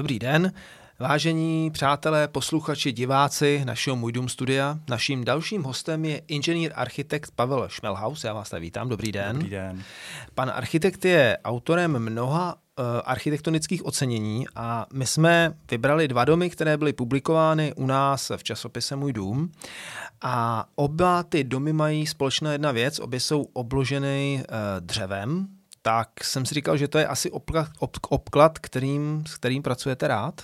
Dobrý den, vážení přátelé, posluchači, diváci našeho Můj dům studia. Naším dalším hostem je inženýr architekt Pavel Šmelhaus. Já vás tady vítám, dobrý den. Dobrý den. Pan architekt je autorem mnoha uh, architektonických ocenění a my jsme vybrali dva domy, které byly publikovány u nás v časopise Můj dům. A oba ty domy mají společná jedna věc, obě jsou obloženy uh, dřevem, tak jsem si říkal, že to je asi obklad, ob, obklad kterým, s kterým pracujete rád.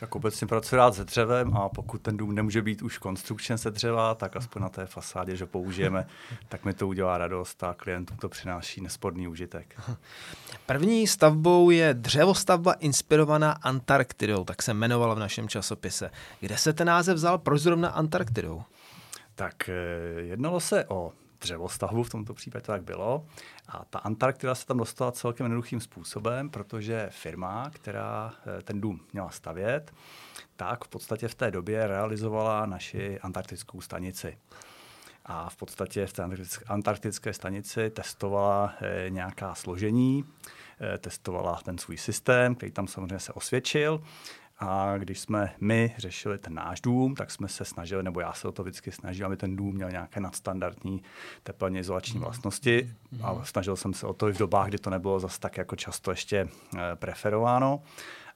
Tak obecně pracuji rád se dřevem a pokud ten dům nemůže být už konstrukčně se dřeva, tak aspoň na té fasádě, že použijeme, tak mi to udělá radost a klientům to přináší nesporný užitek. První stavbou je dřevostavba inspirovaná Antarktidou, tak se jmenovala v našem časopise. Kde se ten název vzal? Proč zrovna Antarktidou? Tak eh, jednalo se o dřevostavbu, v tomto případě to tak bylo. A ta Antarktida se tam dostala celkem jednoduchým způsobem, protože firma, která eh, ten dům měla stavět, tak v podstatě v té době realizovala naši antarktickou stanici. A v podstatě v té antarktické stanici testovala eh, nějaká složení, eh, testovala ten svůj systém, který tam samozřejmě se osvědčil a když jsme my řešili ten náš dům, tak jsme se snažili, nebo já se o to vždycky snažil, aby ten dům měl nějaké nadstandardní teplně izolační mhm. vlastnosti. A snažil jsem se o to i v dobách, kdy to nebylo zase tak jako často ještě eh, preferováno.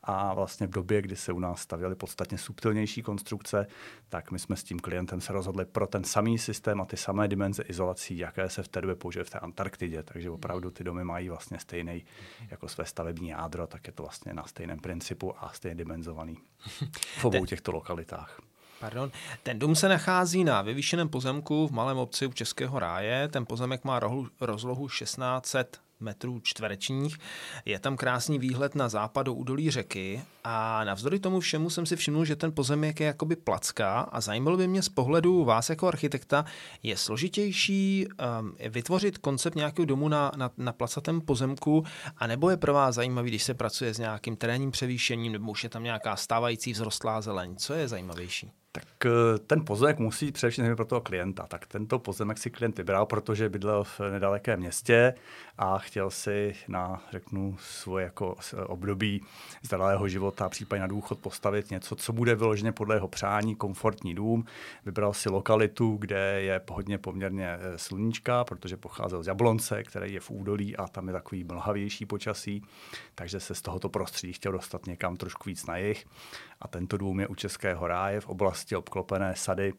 A vlastně v době, kdy se u nás stavěly podstatně subtilnější konstrukce, tak my jsme s tím klientem se rozhodli pro ten samý systém a ty samé dimenze izolací, jaké se v té době použily v té Antarktidě. Takže opravdu ty domy mají vlastně stejný jako své stavební jádro, tak je to vlastně na stejném principu a stejně dimenzovaný v obou těchto lokalitách. Pardon. Ten dům se nachází na vyvýšeném pozemku v malém obci u Českého ráje. Ten pozemek má rozlohu 1600 metrů čtverečních. Je tam krásný výhled na západu údolí řeky a navzdory tomu všemu jsem si všiml, že ten pozemek je jakoby placká a zajímalo by mě z pohledu vás jako architekta, je složitější um, vytvořit koncept nějakého domu na, na, na placatém pozemku, anebo je pro vás zajímavý, když se pracuje s nějakým terénním převýšením, nebo už je tam nějaká stávající vzrostlá zeleň. Co je zajímavější? Tak eh, ten pozemek musí především pro toho klienta. Tak tento pozemek si klient vybral, protože bydlel v nedalekém městě a chtěl si na, řeknu, svoje jako období zdravého života, případně na důchod postavit něco, co bude vyloženě podle jeho přání, komfortní dům. Vybral si lokalitu, kde je hodně poměrně eh, sluníčka, protože pocházel z Jablonce, který je v údolí a tam je takový mlhavější počasí, takže se z tohoto prostředí chtěl dostat někam trošku víc na jih. A tento dům je u Českého ráje v oblasti obklopené sady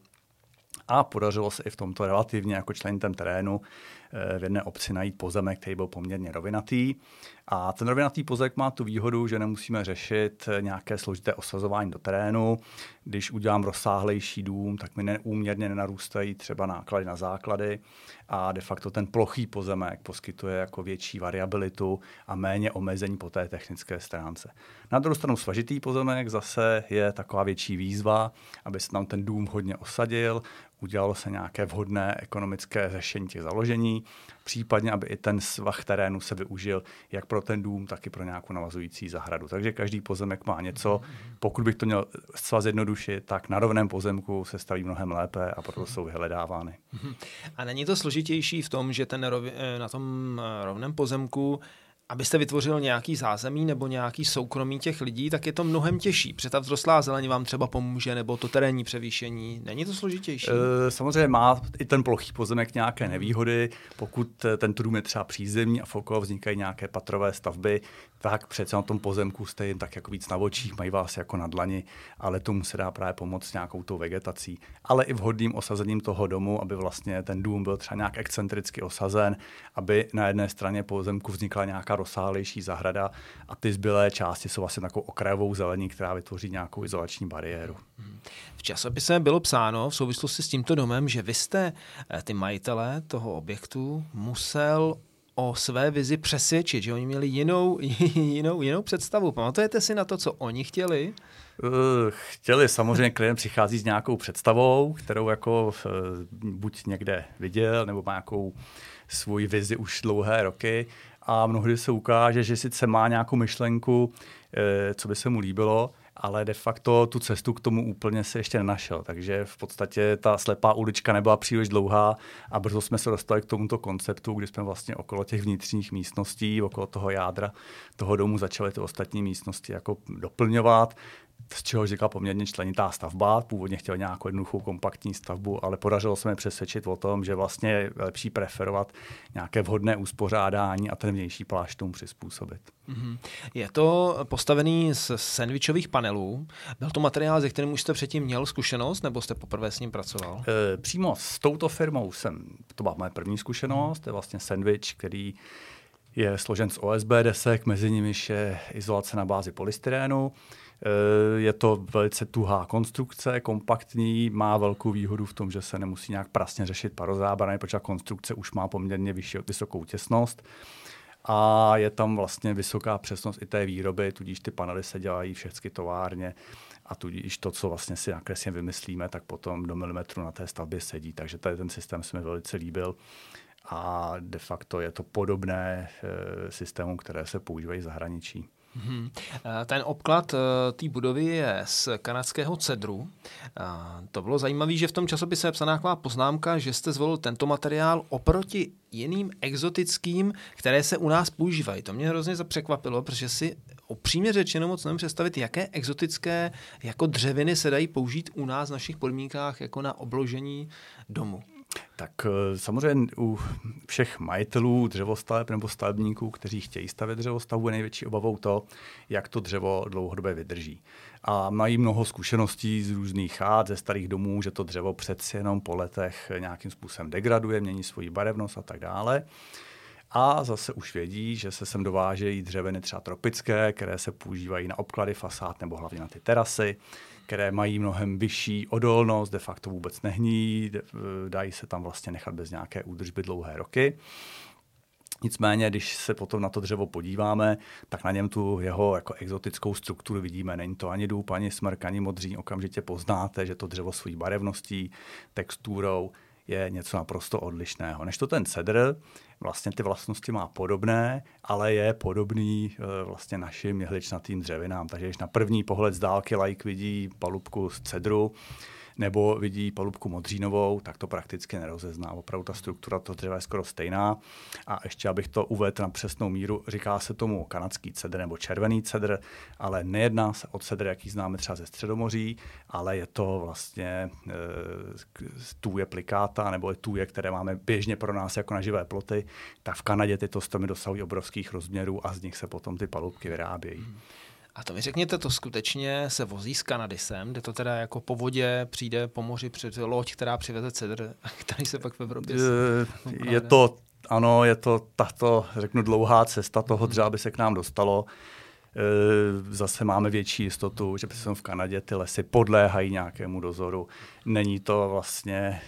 a podařilo se i v tomto relativně jako členitem terénu eh, v jedné obci najít pozemek, který byl poměrně rovinatý. A ten rovinatý pozemek má tu výhodu, že nemusíme řešit nějaké složité osazování do terénu. Když udělám rozsáhlejší dům, tak mi neúměrně nenarůstají třeba náklady na základy a de facto ten plochý pozemek poskytuje jako větší variabilitu a méně omezení po té technické stránce. Na druhou stranu svažitý pozemek zase je taková větší výzva, aby se tam ten dům hodně osadil, udělalo se nějaké vhodné ekonomické řešení těch založení, případně, aby i ten svah terénu se využil jak pro ten dům, tak i pro nějakou navazující zahradu. Takže každý pozemek má něco. Pokud bych to měl zcela zjednodušit, tak na rovném pozemku se staví mnohem lépe a proto jsou vyhledávány. A není to složitější v tom, že ten eh, na tom eh, rovném pozemku abyste vytvořil nějaký zázemí nebo nějaký soukromí těch lidí, tak je to mnohem těžší. Protože ta vzrostlá zeleň vám třeba pomůže, nebo to terénní převýšení. Není to složitější? E, samozřejmě má i ten plochý pozemek nějaké nevýhody. Pokud ten trům je třeba přízemní a okolo vznikají nějaké patrové stavby, tak přece na tom pozemku jste jen tak jako víc na očích, mají vás jako na dlani, ale tomu se dá právě pomoct nějakou tou vegetací. Ale i vhodným osazením toho domu, aby vlastně ten dům byl třeba nějak excentricky osazen, aby na jedné straně pozemku vznikla nějaká rozsáhlejší zahrada a ty zbylé části jsou vlastně takovou okrajovou zelení, která vytvoří nějakou izolační bariéru. V časopise bylo psáno v souvislosti s tímto domem, že vy jste eh, ty majitele toho objektu musel o své vizi přesvědčit, že oni měli jinou, jinou, jinou představu. Pamatujete si na to, co oni chtěli? Eh, chtěli, samozřejmě klient přichází s nějakou představou, kterou jako eh, buď někde viděl, nebo má nějakou svoji vizi už dlouhé roky a mnohdy se ukáže, že sice má nějakou myšlenku, eh, co by se mu líbilo, ale de facto tu cestu k tomu úplně se ještě nenašel. Takže v podstatě ta slepá ulička nebyla příliš dlouhá a brzo jsme se dostali k tomuto konceptu, kdy jsme vlastně okolo těch vnitřních místností, okolo toho jádra toho domu začali ty ostatní místnosti jako doplňovat z čeho říkal poměrně členitá stavba. Původně chtěl nějakou jednoduchou kompaktní stavbu, ale podařilo se mi přesvědčit o tom, že vlastně je lepší preferovat nějaké vhodné uspořádání a ten vnější plášť tomu přizpůsobit. Mm-hmm. Je to postavený z sandvičových panelů. Byl to materiál, ze kterým už jste předtím měl zkušenost, nebo jste poprvé s ním pracoval? E, přímo s touto firmou jsem, to byla moje první zkušenost, to je vlastně sandwich, který je složen z OSB desek, mezi nimi je izolace na bázi polystyrénu. Eh, je to velice tuhá konstrukce, kompaktní, má velkou výhodu v tom, že se nemusí nějak prasně řešit parozábrany, protože konstrukce už má poměrně vyšší, vysokou těsnost a je tam vlastně vysoká přesnost i té výroby, tudíž ty panely se dělají všechny továrně a tudíž to, co vlastně si nakresně vymyslíme, tak potom do milimetru na té stavbě sedí. Takže tady ten systém se mi velice líbil a de facto je to podobné e, systémům, které se používají v zahraničí. Hmm. Ten obklad eh, té budovy je z kanadského cedru. To bylo zajímavé, že v tom časopise je psaná poznámka, že jste zvolil tento materiál oproti jiným exotickým, které se u nás používají. To mě hrozně zapřekvapilo, protože si upřímně řečeno moc nevím představit, jaké exotické jako dřeviny se dají použít u nás v našich podmínkách jako na obložení domu. Tak eh, samozřejmě u všech majitelů dřevostaveb nebo stavebníků, kteří chtějí stavět dřevostavbu, je největší obavou to, jak to dřevo dlouhodobě vydrží. A mají mnoho zkušeností z různých chát, ze starých domů, že to dřevo přeci jenom po letech nějakým způsobem degraduje, mění svoji barevnost a tak dále. A zase už vědí, že se sem dovážejí dřeviny třeba tropické, které se používají na obklady fasád nebo hlavně na ty terasy které mají mnohem vyšší odolnost, de facto vůbec nehní, dají se tam vlastně nechat bez nějaké údržby dlouhé roky. Nicméně, když se potom na to dřevo podíváme, tak na něm tu jeho jako exotickou strukturu vidíme. Není to ani důb, ani smrk, ani modří. Okamžitě poznáte, že to dřevo svojí barevností, texturou je něco naprosto odlišného. Než to ten cedr, vlastně ty vlastnosti má podobné, ale je podobný e, vlastně našim jehličnatým dřevinám. Takže když na první pohled z dálky like vidí palubku z cedru, nebo vidí palubku modřínovou, tak to prakticky nerozezná. Opravdu ta struktura toho dřeva je skoro stejná. A ještě, abych to uvedl na přesnou míru, říká se tomu kanadský cedr nebo červený cedr, ale nejedná se o cedr, jaký známe třeba ze Středomoří, ale je to vlastně e, tůje plikáta nebo tůje, které máme běžně pro nás jako na živé ploty, tak v Kanadě tyto stromy dosahují obrovských rozměrů a z nich se potom ty palubky vyrábějí. Hmm. A to mi řekněte, to skutečně se vozí z Kanady sem, kde to teda jako po vodě přijde po moři před loď, která přiveze cedr, který se pak v Evropě... Je to, ano, je to tato, řeknu, dlouhá cesta toho dřeva, aby se k nám dostalo. E, zase máme větší jistotu, že v Kanadě ty lesy podléhají nějakému dozoru. Není to vlastně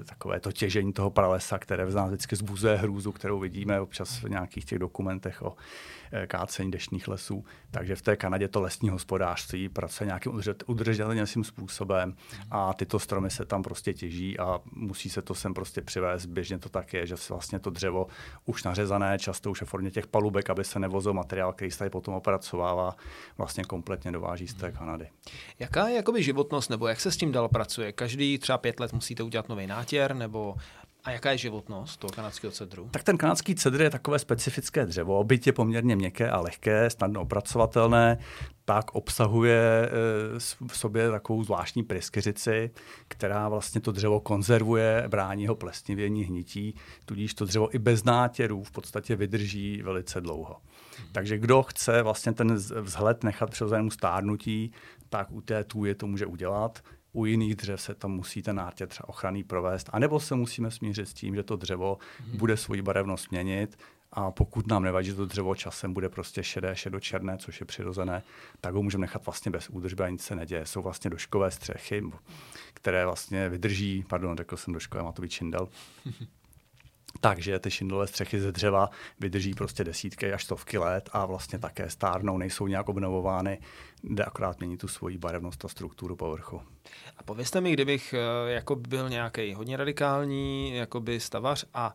e, takové to těžení toho pralesa, které v nás vždycky zbuzuje hrůzu, kterou vidíme občas v nějakých těch dokumentech o Eh, kácení deštných lesů. Takže v té Kanadě to lesní hospodářství pracuje nějakým udržitelným způsobem a tyto stromy se tam prostě těží a musí se to sem prostě přivést. Běžně to tak je, že se vlastně to dřevo už nařezané, často už je formě těch palubek, aby se nevozil materiál, který se tady potom opracovává, vlastně kompletně dováží z té Kanady. Jaká je jakoby životnost, nebo jak se s tím dál pracuje? Každý třeba pět let musíte udělat nový nátěr, nebo a jaká je životnost toho kanadského cedru? Tak ten kanadský cedr je takové specifické dřevo, byť je poměrně měkké a lehké, snadno opracovatelné, tak obsahuje e, v sobě takovou zvláštní pryskyřici, která vlastně to dřevo konzervuje, brání ho plesnivění, hnití, tudíž to dřevo i bez nátěrů v podstatě vydrží velice dlouho. Hmm. Takže kdo chce vlastně ten vzhled nechat přirozenému stárnutí, tak u té tůje to může udělat u jiných dřev se tam musí ten nártě třeba ochranný provést, anebo se musíme smířit s tím, že to dřevo hmm. bude svoji barevnost měnit a pokud nám nevadí, že to dřevo časem bude prostě šedé, šedočerné, což je přirozené, tak ho můžeme nechat vlastně bez údržby a nic se neděje. Jsou vlastně doškové střechy, které vlastně vydrží, pardon, řekl jsem doškové, má to být čindel, takže ty šindlové střechy ze dřeva vydrží prostě desítky až stovky let a vlastně také stárnou, nejsou nějak obnovovány, jde akorát mění tu svoji barevnost a strukturu povrchu. A povězte mi, kdybych eh, jako byl nějaký hodně radikální jakoby stavař a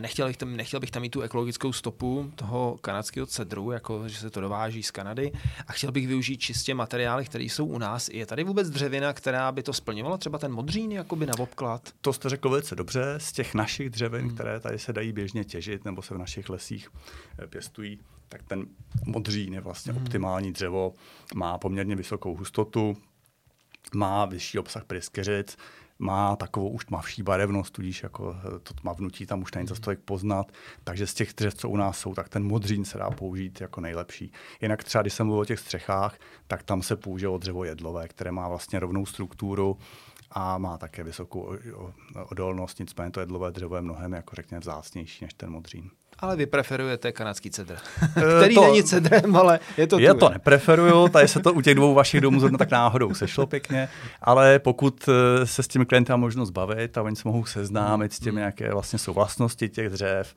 nechtěl bych, tam, nechtěl bych tam mít tu ekologickou stopu toho kanadského cedru, jako že se to dováží z Kanady a chtěl bych využít čistě materiály, které jsou u nás. Je tady vůbec dřevina, která by to splňovala, třeba ten modřín jakoby na obklad? To jste řekl velice dobře. Z těch našich dřevin, hmm. které tady se dají běžně těžit nebo se v našich lesích eh, pěstují, tak ten modřín je vlastně hmm. optimální dřevo, má poměrně vysokou hustotu, má vyšší obsah pryskyřic, má takovou už tmavší barevnost, tudíž jako eh, to tmavnutí tam už není zase tolik poznat. Takže z těch dřev, co u nás jsou, tak ten modřín se dá použít jako nejlepší. Jinak třeba, když jsem mluvil o těch střechách, tak tam se použilo dřevo jedlové, které má vlastně rovnou strukturu a má také vysokou odolnost, nicméně to jedlové dřevo je mnohem jako řekněme vzácnější než ten modřín. Ale vy preferujete kanadský cedr, který to, není cedrem, ale je to Je to nepreferuju, tady se to u těch dvou vašich domů zrovna tak náhodou sešlo pěkně, ale pokud eh, se s těmi klienty má možnost bavit a oni se mohou seznámit s těmi, jaké vlastně jsou vlastnosti těch dřev,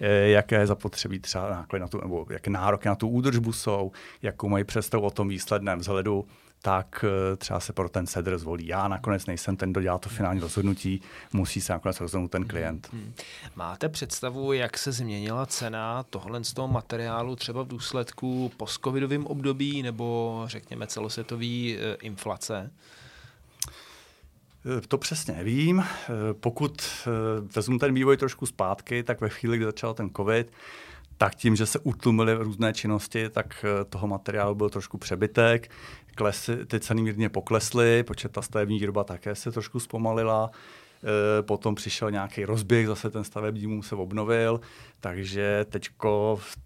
eh, jaké zapotřebí třeba náklady na tu, nebo jaké nároky na tu údržbu jsou, jakou mají představu o tom výsledném vzhledu, tak eh, třeba se pro ten sedr zvolí. Já nakonec nejsem ten, kdo dělá to finální rozhodnutí, musí se nakonec rozhodnout ten klient. Hmm. hmm. Máte představu, jak se změnila cena tohle z toho materiálu třeba v důsledku post-covidovým období nebo řekněme celosvětový e, inflace? Eh, to přesně nevím. Pokud vezmu ten vývoj trošku zpátky, tak ve chvíli, kdy začal ten COVID, tak tím, že se utlumily různé činnosti, tak toho materiálu byl trošku přebytek. Klesy, ty ceny mírně poklesly, počet ta stavební výroba také se trošku zpomalila, e, potom přišel nějaký rozběh, zase ten stavební dům se obnovil, takže teď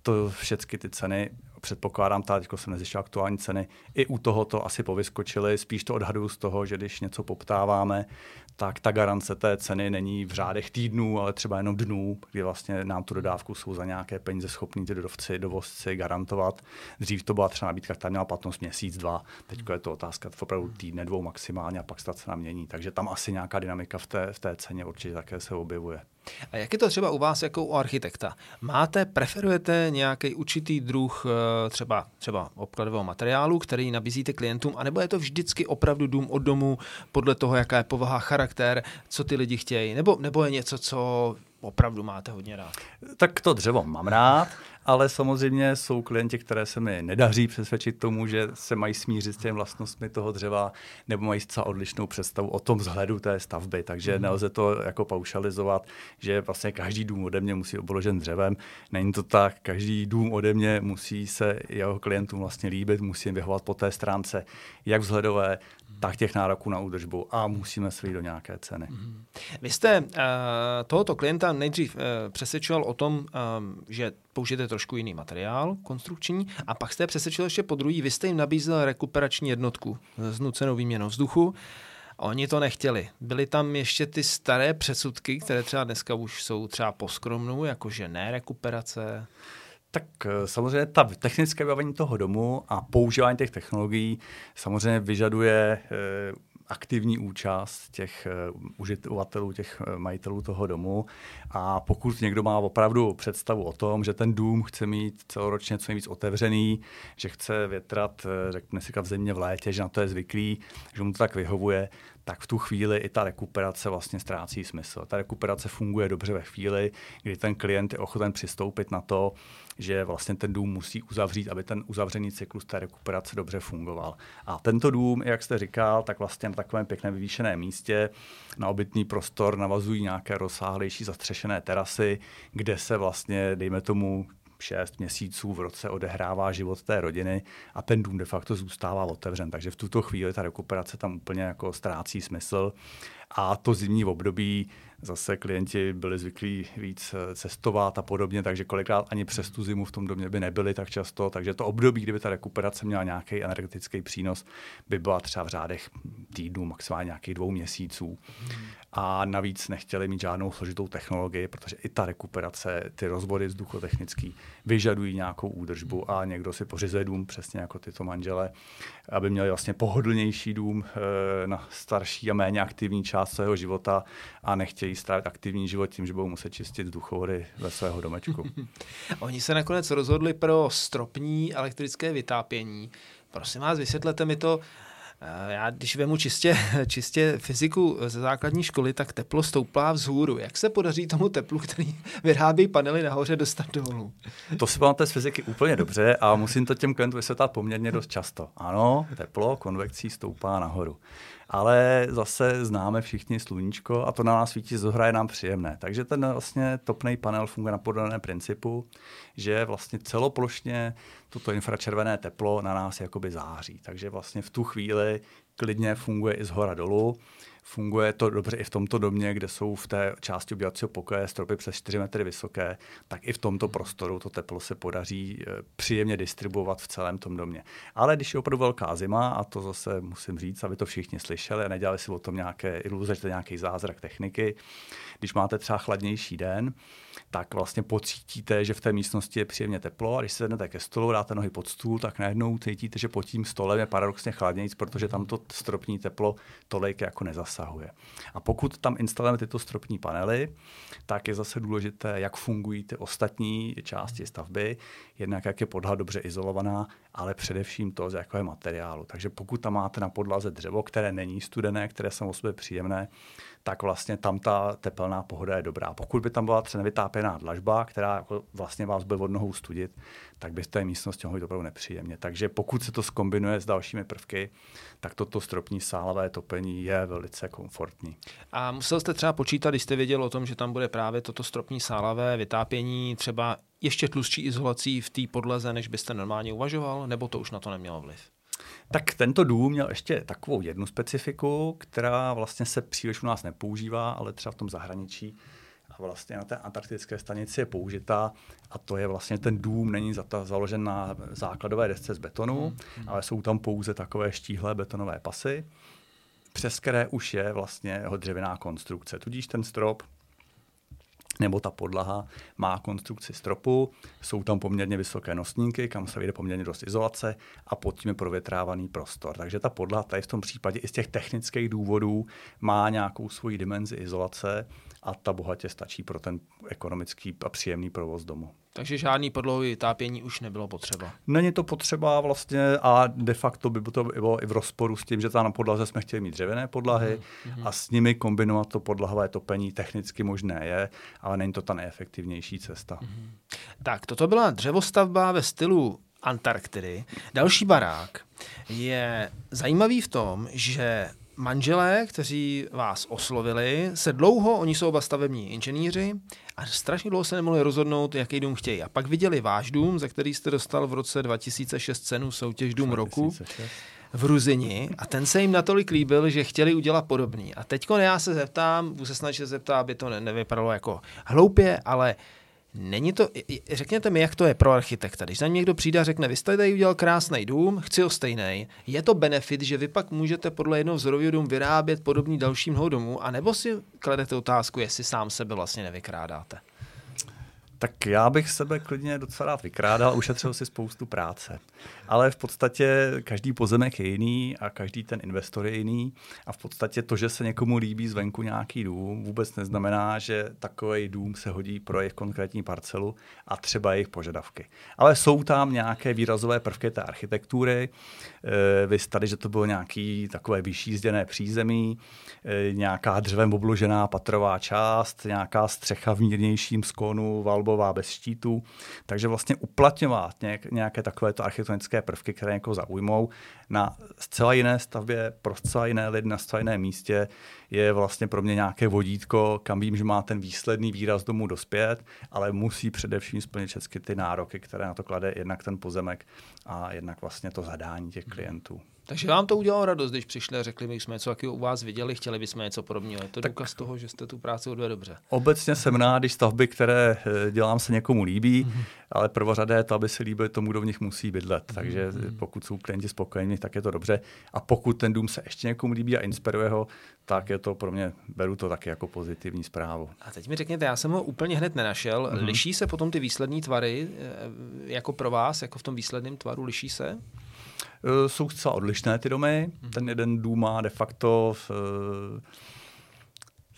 to všechny ty ceny předpokládám, teď jsem nezjišťoval aktuální ceny, i u tohoto asi povyskočily. Spíš to odhaduju z toho, že když něco poptáváme, tak ta garance té ceny není v řádech týdnů, ale třeba jenom dnů, kdy vlastně nám tu dodávku jsou za nějaké peníze schopní ty dodovci, dovozci garantovat. Dřív to byla třeba nabídka, která měla platnost měsíc, dva, teď je to otázka v opravdu týdne, dvou maximálně a pak se ta cena mění. Takže tam asi nějaká dynamika v té, v té ceně určitě také se objevuje. A jak je to třeba u vás jako u architekta? Máte, preferujete nějaký určitý druh eh, třeba, třeba obkladového materiálu, který nabízíte klientům, anebo je to vždycky opravdu dům od domu podle toho, jaká je povaha, charakter, co ty lidi chtějí, nebo, nebo je něco, co opravdu máte hodně rád? Tak to dřevo mám rád ale samozřejmě jsou klienti, které se mi nedaří přesvědčit tomu, že se mají smířit s těmi vlastnostmi toho dřeva, nebo mají zcela odlišnou představu o tom vzhledu té stavby. Takže mm. nelze to jako paušalizovat, že vlastně každý dům ode mě musí obložen dřevem. Není to tak, každý dům ode mě musí se jeho klientům vlastně líbit, musí jim vyhovat po té stránce, jak vzhledové, tak těch nároků na údržbu a musíme se do nějaké ceny. Mm. Vy jste uh, tohoto klienta nejdřív uh, přesvědčoval o tom, um, že použijete trošku jiný materiál konstrukční a pak jste přesvědčil ještě po druhý, vy jste jim nabízel rekuperační jednotku s nucenou výměnou vzduchu. Oni to nechtěli. Byly tam ještě ty staré předsudky, které třeba dneska už jsou třeba poskromnou, jakože ne rekuperace. Tak eh, samozřejmě ta technické vybavení toho domu a používání těch technologií samozřejmě vyžaduje eh, aktivní účast těch uh, uživatelů, těch majitelů toho domu. A pokud někdo má opravdu představu o tom, že ten dům chce mít celoročně co nejvíc otevřený, že chce větrat, řekněme si v zimě v létě, že na to je zvyklý, že mu to tak vyhovuje, tak v tu chvíli i ta rekuperace vlastně ztrácí smysl. Ta rekuperace funguje dobře ve chvíli, kdy ten klient je ochoten přistoupit na to, že vlastně ten dům musí uzavřít, aby ten uzavřený cyklus té rekuperace dobře fungoval. A tento dům, jak jste říkal, tak vlastně na takovém pěkném vyvýšeném místě na obytný prostor navazují nějaké rozsáhlejší zastřešené terasy, kde se vlastně, dejme tomu, šest měsíců v roce odehrává život té rodiny a ten dům de facto zůstává otevřen. Takže v tuto chvíli ta rekuperace tam úplně jako ztrácí smysl. A to zimní období zase klienti byli zvyklí víc eh, cestovat a podobně, takže kolikrát ani přes tu zimu v tom domě by nebyli tak často. Takže to období, kdyby ta rekuperace měla nějaký energetický přínos, by byla třeba v řádech týdnů, maximálně nějakých dvou měsíců. A navíc nechtěli mít žádnou složitou technologii, protože i ta rekuperace, ty rozvody vzduchotechnický vyžadují nějakou údržbu a někdo si pořizuje dům přesně jako tyto manžele, aby měli vlastně pohodlnější dům eh, na starší a méně aktivní část svého života a nechtějí strávit aktivní život tím, že budou muset čistit vzduchovody ve svého domečku. Oni se nakonec rozhodli pro stropní elektrické vytápění. Prosím vás, vysvětlete mi to, Já když vemu čistě, čistě fyziku ze základní školy, tak teplo stoupá vzhůru. Jak se podaří tomu teplu, který vyrábí panely nahoře, dostat dolů? To si pamatuje z fyziky úplně dobře a musím to těm klientům vysvětlat poměrně dost často. Ano, teplo konvekcí stoupá nahoru ale zase známe všichni sluníčko a to na nás svítí zohra je nám příjemné. Takže ten vlastně topný panel funguje na podobném principu, že vlastně celoplošně toto infračervené teplo na nás jakoby září. Takže vlastně v tu chvíli klidně funguje i z hora dolů. Funguje to dobře i v tomto domě, kde jsou v té části ubyvacího pokoje stropy přes 4 metry vysoké, tak i v tomto prostoru to teplo se podaří eh, příjemně distribuovat v celém tom domě. Ale když je opravdu velká zima, a to zase musím říct, aby to všichni slyšeli a nedělali si o tom nějaké iluze, že to je nějaký zázrak techniky, když máte třeba chladnější den, tak vlastně pocítíte, že v té místnosti je příjemně teplo a když se sednete ke stolu, dáte nohy pod stůl, tak najednou cítíte, že pod tím stolem je paradoxně chladnější, protože tam to stropní teplo tolik jako nezasahuje. A pokud tam instalujeme tyto stropní panely, tak je zase důležité, jak fungují ty ostatní části stavby, jednak jak je podlaha dobře izolovaná, ale především to, z jakého je materiálu. Takže pokud tam máte na podlaze dřevo, které není studené, které jsou o sobě příjemné, tak vlastně tam ta tepelná pohoda je dobrá. Pokud by tam byla třeba nevytápěná dlažba, která jako vlastně vás bude od nohou studit, tak by z té místnosti mohlo být opravdu nepříjemně. Takže pokud se to skombinuje s dalšími prvky, tak toto stropní sálavé topení je velice komfortní. A musel jste třeba počítat, když jste věděl o tom, že tam bude právě toto stropní sálavé vytápění, třeba ještě tlustší izolací v té podlaze, než byste normálně uvažoval, nebo to už na to nemělo vliv? Tak tento dům měl ještě takovou jednu specifiku, která vlastně se příliš u nás nepoužívá, ale třeba v tom zahraničí a vlastně na té antarktické stanici je použitá a to je vlastně ten dům, není založen na základové desce z betonu, hmm. ale jsou tam pouze takové štíhlé betonové pasy, přes které už je vlastně jeho dřevěná konstrukce. Tudíž ten strop nebo ta podlaha má konstrukci stropu, jsou tam poměrně vysoké nosníky, kam se vyjde poměrně dost izolace a pod tím je provětrávaný prostor. Takže ta podlaha tady v tom případě i z těch technických důvodů má nějakou svoji dimenzi izolace a ta bohatě stačí pro ten ekonomický a příjemný provoz domu. Takže žádný podlohový tápění už nebylo potřeba. Není to potřeba vlastně a de facto by to bylo i v rozporu s tím, že tam na podlaze jsme chtěli mít dřevěné podlahy mm-hmm. a s nimi kombinovat to podlahové topení technicky možné je, ale není to ta nejefektivnější cesta. Mm-hmm. Tak, toto byla dřevostavba ve stylu Antarktidy. Další barák je zajímavý v tom, že manželé, kteří vás oslovili, se dlouho, oni jsou oba stavební inženýři, a strašně dlouho se nemohli rozhodnout, jaký dům chtějí. A pak viděli váš dům, za který jste dostal v roce 2006 cenu soutěž Dům 2006. roku v Ruzini a ten se jim natolik líbil, že chtěli udělat podobný. A teď já se zeptám, budu se snažit zeptat, aby to nevypadalo jako hloupě, ale Není to, řekněte mi, jak to je pro architekta. Když za někdo přijde a řekne, vy jste tady udělal krásný dům, chci ho stejný, je to benefit, že vy pak můžete podle jednoho vzorového domu vyrábět podobný dalším domu, anebo si kladete otázku, jestli sám sebe vlastně nevykrádáte? Tak já bych sebe klidně docela rád vykrádal, ušetřil si spoustu práce. Ale v podstatě každý pozemek je jiný a každý ten investor je jiný. A v podstatě to, že se někomu líbí zvenku nějaký dům, vůbec neznamená, že takový dům se hodí pro jejich konkrétní parcelu a třeba jejich požadavky. Ale jsou tam nějaké výrazové prvky té architektury. Eh, vy tady, že to bylo nějaký takové vyšší zděné přízemí, eh, nějaká dřevem obložená patrová část, nějaká střecha v mírnějším skonu, valbo kovová bez štítů. Takže vlastně uplatňovat nějaké takovéto architektonické prvky, které někoho zaujmou na zcela jiné stavbě, pro zcela jiné lidi, na zcela jiném místě, je vlastně pro mě nějaké vodítko, kam vím, že má ten výsledný výraz domů dospět, ale musí především splnit všechny ty nároky, které na to klade jednak ten pozemek a jednak vlastně to zadání těch klientů. Takže vám to udělalo radost, když přišli a řekli, my jsme něco taky u vás viděli, chtěli bychom něco podobného. Je to tak důkaz toho, že jste tu práci odvedli dobře. Obecně jsem rád, když stavby, které eh, dělám, se někomu líbí, mm-hmm. ale prvořadé je to, aby se líbilo tomu, kdo v nich musí bydlet. Mm-hmm. Takže mhm. pokud jsou klienti spokojení, tak je to dobře. A pokud ten dům se ještě někomu líbí a inspiruje ho, tak je to pro mě, beru to taky jako pozitivní zprávu. A teď mi řekněte, já jsem ho úplně hned nenašel. Mm-hmm. Liší se potom ty výslední tvary eh, jako pro vás, jako v tom výsledném tvaru, liší se? Eh, jsou zcela odlišné ty domy. Mm-hmm. Ten jeden dům má de facto v,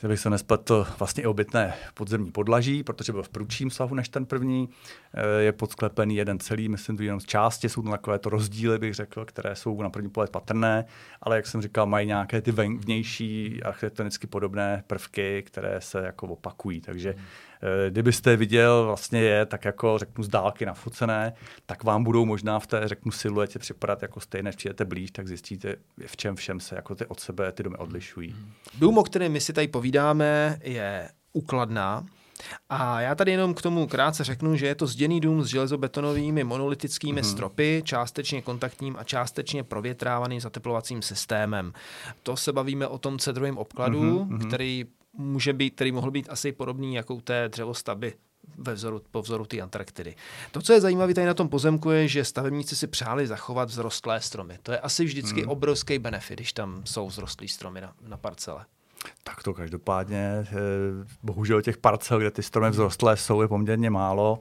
bych se nespletl vlastně i obytné podzemní podlaží, protože byl v průčím svahu než ten první. Eh, je podsklepený jeden celý, myslím, že jenom z části, jsou tam takové to rozdíly, bych řekl, které jsou na první pohled patrné, ale jak jsem říkal, mají nějaké ty vnější architektonicky podobné prvky, které se jako opakují. Takže hmm Eh, kdybyste viděl vlastně je tak jako řeknu z dálky nafocené, tak vám budou možná v té řeknu siluetě připadat jako stejné, přijete blíž, tak zjistíte, v čem všem se jako ty od sebe ty domy odlišují. Dům, o kterém my si tady povídáme, je ukladná, a já tady jenom k tomu krátce řeknu, že je to zděný dům s železobetonovými monolitickými mm-hmm. stropy, částečně kontaktním a částečně provětrávaným zateplovacím systémem. To se bavíme o tom cedrovém obkladu, mm-hmm. který může být, který mohl být asi podobný jako u té dřevostavby ve vzoru, po vzoru té Antarktidy. To, co je zajímavé tady na tom pozemku, je, že stavebníci si přáli zachovat vzrostlé stromy. To je asi vždycky hmm. obrovský benefit, když tam jsou vzrostlé stromy na, na parcele. Tak to každopádně, eh, bohužel těch parcel, kde ty stromy vzrostlé jsou, je poměrně málo.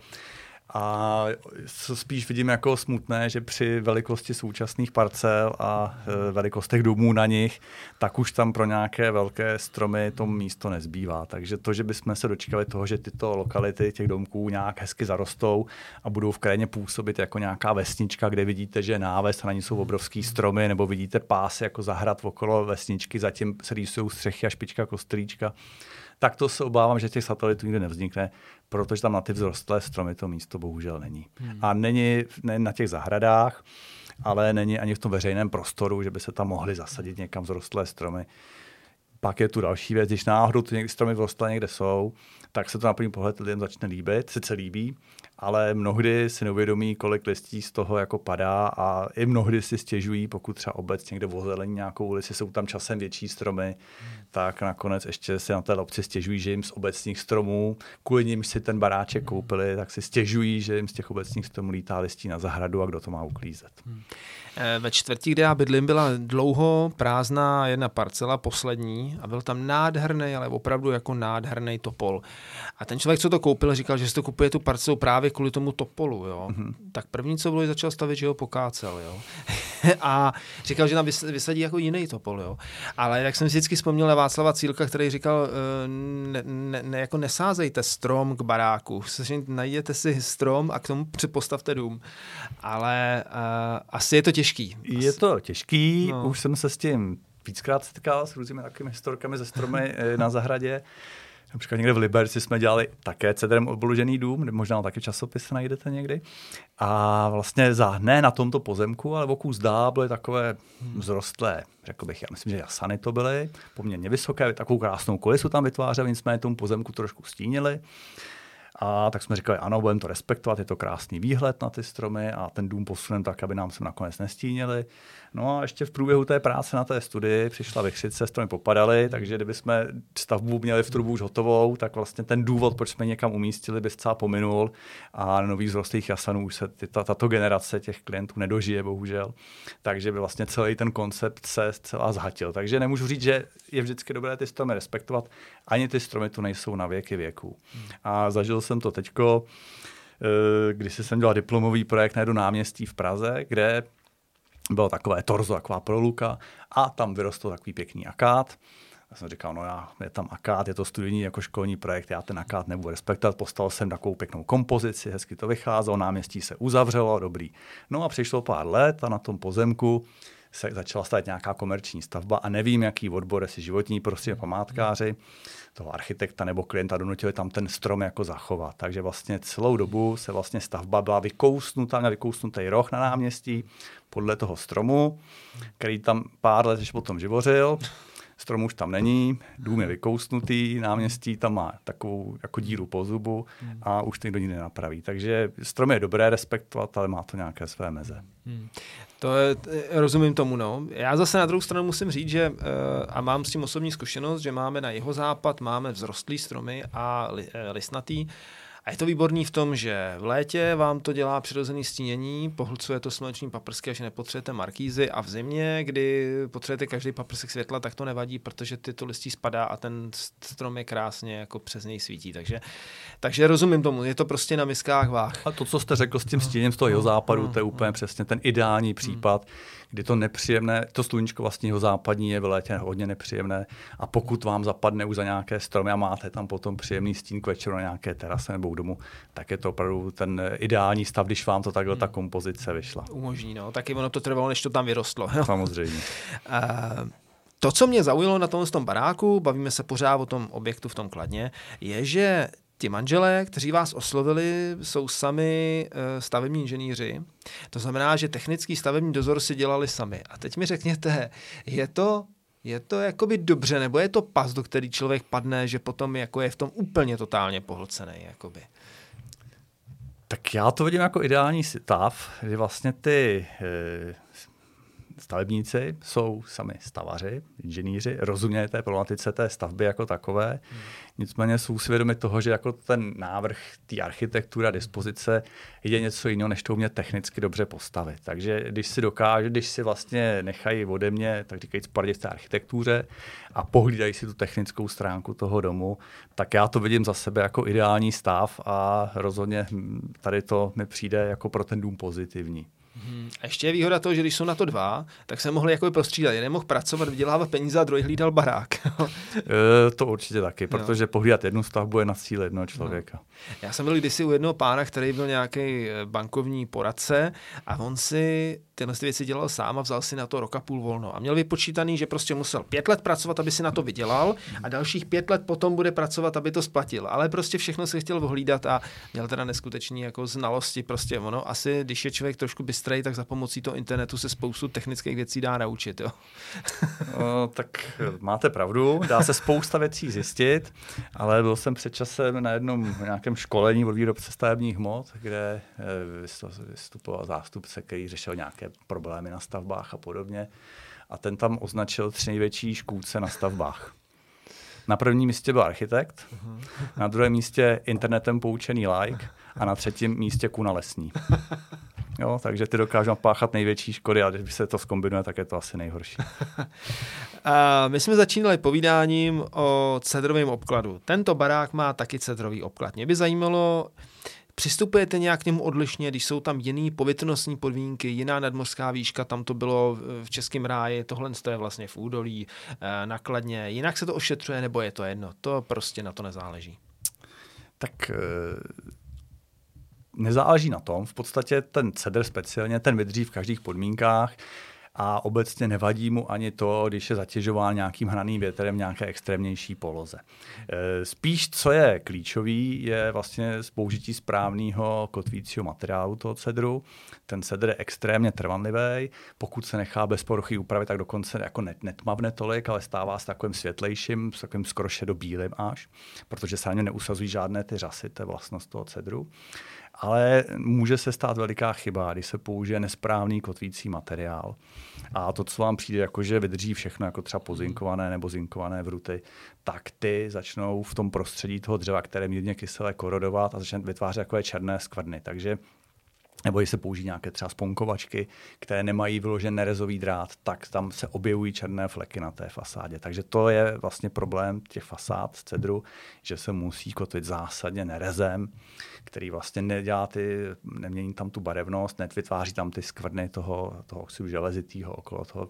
A co spíš vidím jako smutné, že při velikosti současných parcel a e, velikostech domů na nich, tak už tam pro nějaké velké stromy to místo nezbývá. Takže to, že bychom se dočkali toho, že tyto lokality těch domků nějak hezky zarostou a budou v krajině působit jako nějaká vesnička, kde vidíte, že je náves a na ní jsou obrovský stromy, nebo vidíte pásy jako zahrad okolo vesničky, zatím se rýsují střechy a špička kostlíčka, tak to se obávám, že těch satelitů nikdy nevznikne, protože tam na ty vzrostlé stromy to místo bohužel není. Hmm. A není ne na těch zahradách, ale není ani v tom veřejném prostoru, že by se tam mohly zasadit někam vzrostlé stromy. Pak je tu další věc, když náhodou ty stromy vzrostlé někde jsou, tak se to na první pohled lidem začne líbit, sice líbí, ale mnohdy si neuvědomí, kolik listí z toho jako padá a i mnohdy si stěžují, pokud třeba obec někde vozelení nějakou ulici, jsou tam časem větší stromy, tak nakonec ještě si na té obci stěžují, že jim z obecních stromů, kvůli nim si ten baráček hmm. koupili, tak si stěžují, že jim z těch obecních stromů lítá listí na zahradu a kdo to má uklízet. Hmm. Eh, ve čtvrtí, kde já bydlím, byla dlouho prázdná jedna parcela, poslední, a byl tam nádherný, ale opravdu jako nádherný topol. A ten člověk, co to koupil, říkal, že si to kupuje tu parcelu právě kvůli tomu topolu. Jo? Mm-hmm. Tak první, co bylo, začal stavit, že ho pokácel. Jo? a říkal, že nám vysadí jako jiný topol. Jo? Ale jak jsem si vždycky vzpomněl na Václava Cílka, který říkal, eh, ne, ne, ne, jako nesázejte strom k baráku. Najděte si strom a k tomu připostavte dům. Ale uh, asi je to těžký. Je to těžký, no. už jsem se s tím víckrát setkal s různými takovými historkami ze stromy eh, na zahradě. Například někde v Liberci jsme dělali také cedrem obložený dům, možná taky časopis najdete někdy. A vlastně za, ne na tomto pozemku, ale oků zdá byly takové vzrostlé, řekl bych, já myslím, že jasany to byly, poměrně vysoké, takovou krásnou kulisu tam vytvářeli, nicméně tomu pozemku trošku stínili. A tak jsme říkali, ano, budeme to respektovat, je to krásný výhled na ty stromy a ten dům posuneme tak, aby nám se nakonec nestínili. No a ještě v průběhu té práce na té studii přišla vychřice, stromy popadaly, takže kdyby jsme stavbu měli v trubu už hotovou, tak vlastně ten důvod, proč jsme někam umístili, by zcela pominul a na nových vzrostlých jasanů už se ty, tato generace těch klientů nedožije, bohužel. Takže by vlastně celý ten koncept se zcela zhatil. Takže nemůžu říct, že je vždycky dobré ty stromy respektovat, ani ty stromy tu nejsou na věky věků. A zažil jsem to teďko, eh, když jsem dělal diplomový projekt na jednu náměstí v Praze, kde bylo takové torzo, taková proluka a tam vyrostl takový pěkný akát. Já jsem říkal, no já, je tam akát, je to studijní jako školní projekt, já ten akát nebudu respektovat, postavil jsem takovou pěknou kompozici, hezky to vycházelo, náměstí se uzavřelo, dobrý. No a přišlo pár let a na tom pozemku se začala stavět nějaká komerční stavba a nevím, jaký odbor, jestli životní prostě památkáři, toho architekta nebo klienta donutili tam ten strom jako zachovat. Takže vlastně celou dobu se vlastně stavba byla vykousnutá, měla vykousnutý roh na náměstí podle toho stromu, který tam pár let ještě potom živořil. Strom už tam není, dům je vykousnutý, náměstí tam má takovou jako díru po zubu a už to nikdo nikdy nenapraví. Takže strom je dobré respektovat, ale má to nějaké své meze. Hmm. To je, rozumím tomu, no. Já zase na druhou stranu musím říct, že uh, a mám s tím osobní zkušenost, že máme na jeho západ, máme vzrostlý stromy a li, listnatý. A je to výborný v tom, že v létě vám to dělá přirozený stínění, pohlcuje to sluneční paprsky, až nepotřebujete markízy a v zimě, kdy potřebujete každý paprsek světla, tak to nevadí, protože ty to listí spadá a ten strom je krásně jako přes něj svítí. Takže, takže rozumím tomu, je to prostě na miskách váh. A to, co jste řekl s tím stíněním z toho jeho západu, to je úplně přesně ten ideální případ, kdy to nepříjemné, to sluníčko vlastního západní je v létě hodně nepříjemné a pokud vám zapadne už za nějaké stromy a máte tam potom příjemný stín k večeru na nějaké terase nebo domu, tak je to opravdu ten ideální stav, když vám to takhle hmm. ta kompozice vyšla. Umožní, no. Taky ono to trvalo, než to tam vyrostlo. Samozřejmě. uh... To, co mě zaujalo na tom, tom baráku, bavíme se pořád o tom objektu v tom Kladně, je, že ti manželé, kteří vás oslovili, jsou sami eh, stavební inženýři. To znamená, že technický stavební dozor si dělali sami. A teď mi řekněte, je to je to jakoby dobře, nebo je to pas, do který člověk padne, že potom jako je v tom úplně totálně pohlcený? Jakoby? Tak já to vidím jako ideální stav, kdy vlastně ty e, stavebníci jsou sami stavaři, inženýři, rozumějí té problematice té stavby jako takové. Hmm. Nicméně jsou si vědomi toho, že jako ten návrh, té architektura, dispozice je něco jiného, než to umět technicky dobře postavit. Takže když si dokáže, když si vlastně nechají ode mě, tak říkají, poradit v té architektuře a pohlídají si tu technickou stránku toho domu, tak já to vidím za sebe jako ideální stav a rozhodně tady to mi přijde jako pro ten dům pozitivní. Hmm. A ještě je výhoda toho, že když jsou na to dva, tak se mohli jako prostřídat. Jeden mohl pracovat, vydělávat peníze a druhý hlídal barák. e, to určitě taky, protože no. pohlídat jednu stavbu je na cíl jednoho člověka. No. Já jsem byl kdysi u jednoho pána, který byl nějaký eh, bankovní poradce a on si tyhle věci dělal sám a vzal si na to roka půl volno. A měl vypočítaný, že prostě musel pět let pracovat, aby si na to vydělal a dalších pět let potom bude pracovat, aby to splatil. Ale prostě všechno si chtěl ohlídat a měl teda neskutečný jako znalosti. Prostě ono asi, když je člověk trošku bystrej, tak za pomocí toho internetu se spoustu technických věcí dá naučit. Jo? No, tak máte pravdu, dá se spousta věcí zjistit, ale byl jsem před časem na jednom nějakém školení od výrobce stavebních hmot, kde eh, vystupoval zástupce, který řešil nějaké problémy na stavbách a podobně. A ten tam označil tři největší škůdce na stavbách. Na prvním místě byl architekt, na druhém místě internetem poučený like a na třetím místě kuna lesní. Jo, takže ty dokážou páchat největší škody a když se to zkombinuje, tak je to asi nejhorší. a my jsme začínali povídáním o cedrovém obkladu. Tento barák má taky cedrový obklad. Mě by zajímalo, Přistupujete nějak k němu odlišně, když jsou tam jiné povětrnostní podmínky, jiná nadmořská výška, tam to bylo v Českém ráji, tohle je vlastně v údolí, eh, nakladně. Jinak se to ošetřuje, nebo je to jedno? To prostě na to nezáleží. Tak eh, nezáleží na tom. V podstatě ten cedr speciálně, ten vydrží v každých podmínkách a obecně nevadí mu ani to, když je zatěžován nějakým hraným větrem v nějaké extrémnější poloze. E, spíš, co je klíčový, je vlastně použití správného kotvícího materiálu toho cedru. Ten cedr je extrémně trvanlivý, pokud se nechá bez poruchy upravit, tak dokonce jako net, netmavne tolik, ale stává se takovým světlejším, s takovým skoro šedobílým až, protože se na ně neusazují žádné ty řasy, to je vlastnost toho cedru ale může se stát veliká chyba, když se použije nesprávný kotvící materiál. A to, co vám přijde, jako že vydrží všechno, jako třeba pozinkované nebo zinkované vruty, tak ty začnou v tom prostředí toho dřeva, které mírně kyselé, korodovat a začne vytvářet takové černé skvrny. Takže nebo když se použijí nějaké třeba sponkovačky, které nemají vyložen nerezový drát, tak tam se objevují černé fleky na té fasádě. Takže to je vlastně problém těch fasád z cedru, že se musí kotvit zásadně nerezem, který vlastně nedělá ty, nemění tam tu barevnost, netvytváří tam ty skvrny toho, toho oxidu železitého okolo toho,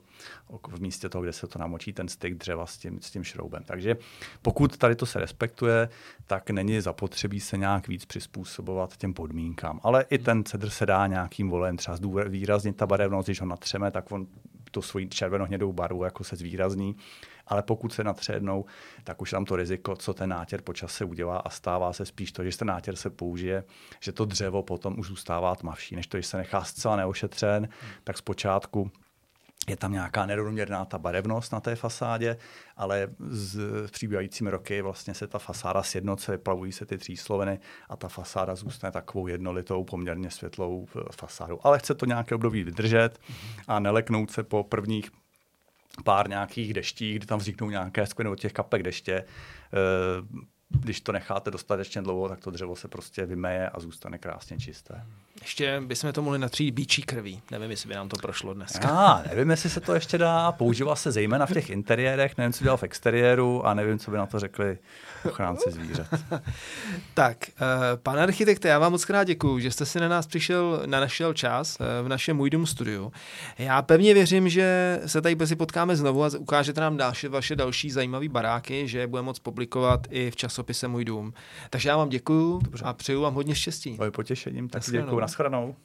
v místě toho, kde se to namočí ten styk dřeva s tím, s tím šroubem. Takže pokud tady to se respektuje, tak není zapotřebí se nějak víc přizpůsobovat těm podmínkám. Ale i ten cedr se dá nějakým volem třeba výraznit ta barevnost, když ho natřeme, tak on tu svoji červenohnědou barvu jako se zvýrazní. Ale pokud se natře jednou, tak už tam to riziko, co ten nátěr po čase udělá a stává se spíš to, že ten nátěr se použije, že to dřevo potom už zůstává tmavší, než to, když se nechá zcela neošetřen, tak zpočátku je tam nějaká nerovnoměrná ta barevnost na té fasádě, ale s přibývajícími roky vlastně se ta fasáda sjednoce, vyplavují se ty třísloviny a ta fasáda zůstane takovou jednolitou, poměrně světlou fasádou. Ale chce to nějaké období vydržet a neleknout se po prvních pár nějakých deští, kdy tam vzniknou nějaké skvrny od těch kapek deště. E, když to necháte dostatečně dlouho, tak to dřevo se prostě vymeje a zůstane krásně čisté. Ještě bychom to mohli natřít bíčí krví. Nevím, jestli by nám to prošlo dneska. Já nevím, jestli se to ještě dá. Používá se zejména v těch interiérech, nevím, co dělal v exteriéru a nevím, co by na to řekli ochránci zvířat. tak, uh, pane architekte, já vám moc krát děkuji, že jste si na nás přišel, na našel čas uh, v našem Můj dům studiu. Já pevně věřím, že se tady brzy potkáme znovu a ukážete nám další, vaše další zajímavé baráky, že je budeme moc publikovat i v časopise Můj dům. Takže já vám děkuji a přeju vám hodně štěstí. Moje potěšením, tak děkuji. Naschranou.